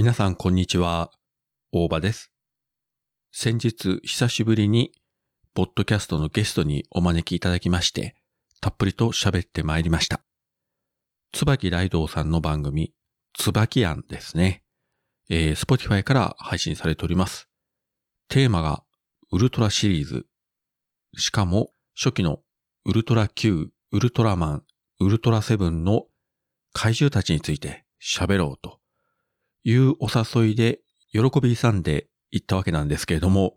皆さん、こんにちは。大場です。先日、久しぶりに、ポッドキャストのゲストにお招きいただきまして、たっぷりと喋ってまいりました。椿ライドウさんの番組、椿庵ですね。えー、Spotify から配信されております。テーマが、ウルトラシリーズ。しかも、初期のウルトラ Q、ウルトラマン、ウルトラセブンの怪獣たちについて喋ろうというお誘いで喜びさんで行ったわけなんですけれども、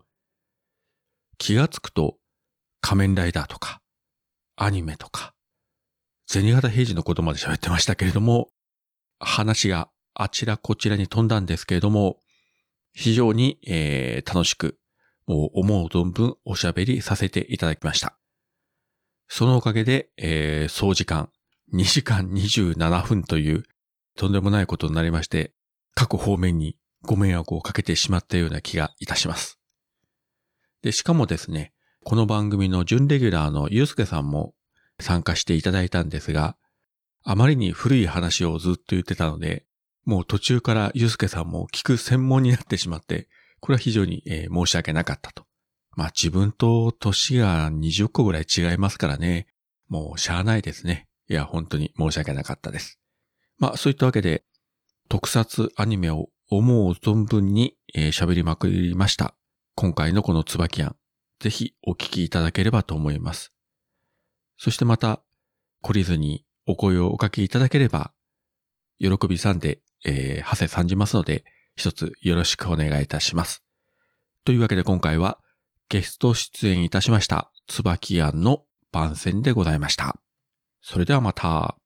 気がつくと仮面ライダーとかアニメとか銭形平次のことまで喋ってましたけれども、話があちらこちらに飛んだんですけれども、非常に、えー楽しく、もう思う存分おしゃべりさせていただきました。そのおかげで、えー総時間2時間27分というとんでもないことになりまして、各方面にご迷惑をかけてしまったような気がいたします。で、しかもですね、この番組の準レギュラーのゆうすけさんも参加していただいたんですが、あまりに古い話をずっと言ってたので、もう途中からゆうすけさんも聞く専門になってしまって、これは非常に、えー申し訳なかったと。まあ自分と年が20個ぐらい違いますからね、もうしゃあないですね。いや、本当に申し訳なかったです。まあそういったわけで、特撮アニメを思う存分にえー喋、りまくりました。今回のこの椿庵、ぜひお聞きいただければと思います。そしてまた、懲りずにお声をおかけいただければ、喜びさんで、えー、はせ参じますので、一つよろしくお願いいたします。というわけで今回は、ゲスト出演いたしました、椿庵の番宣でございました。それではまた。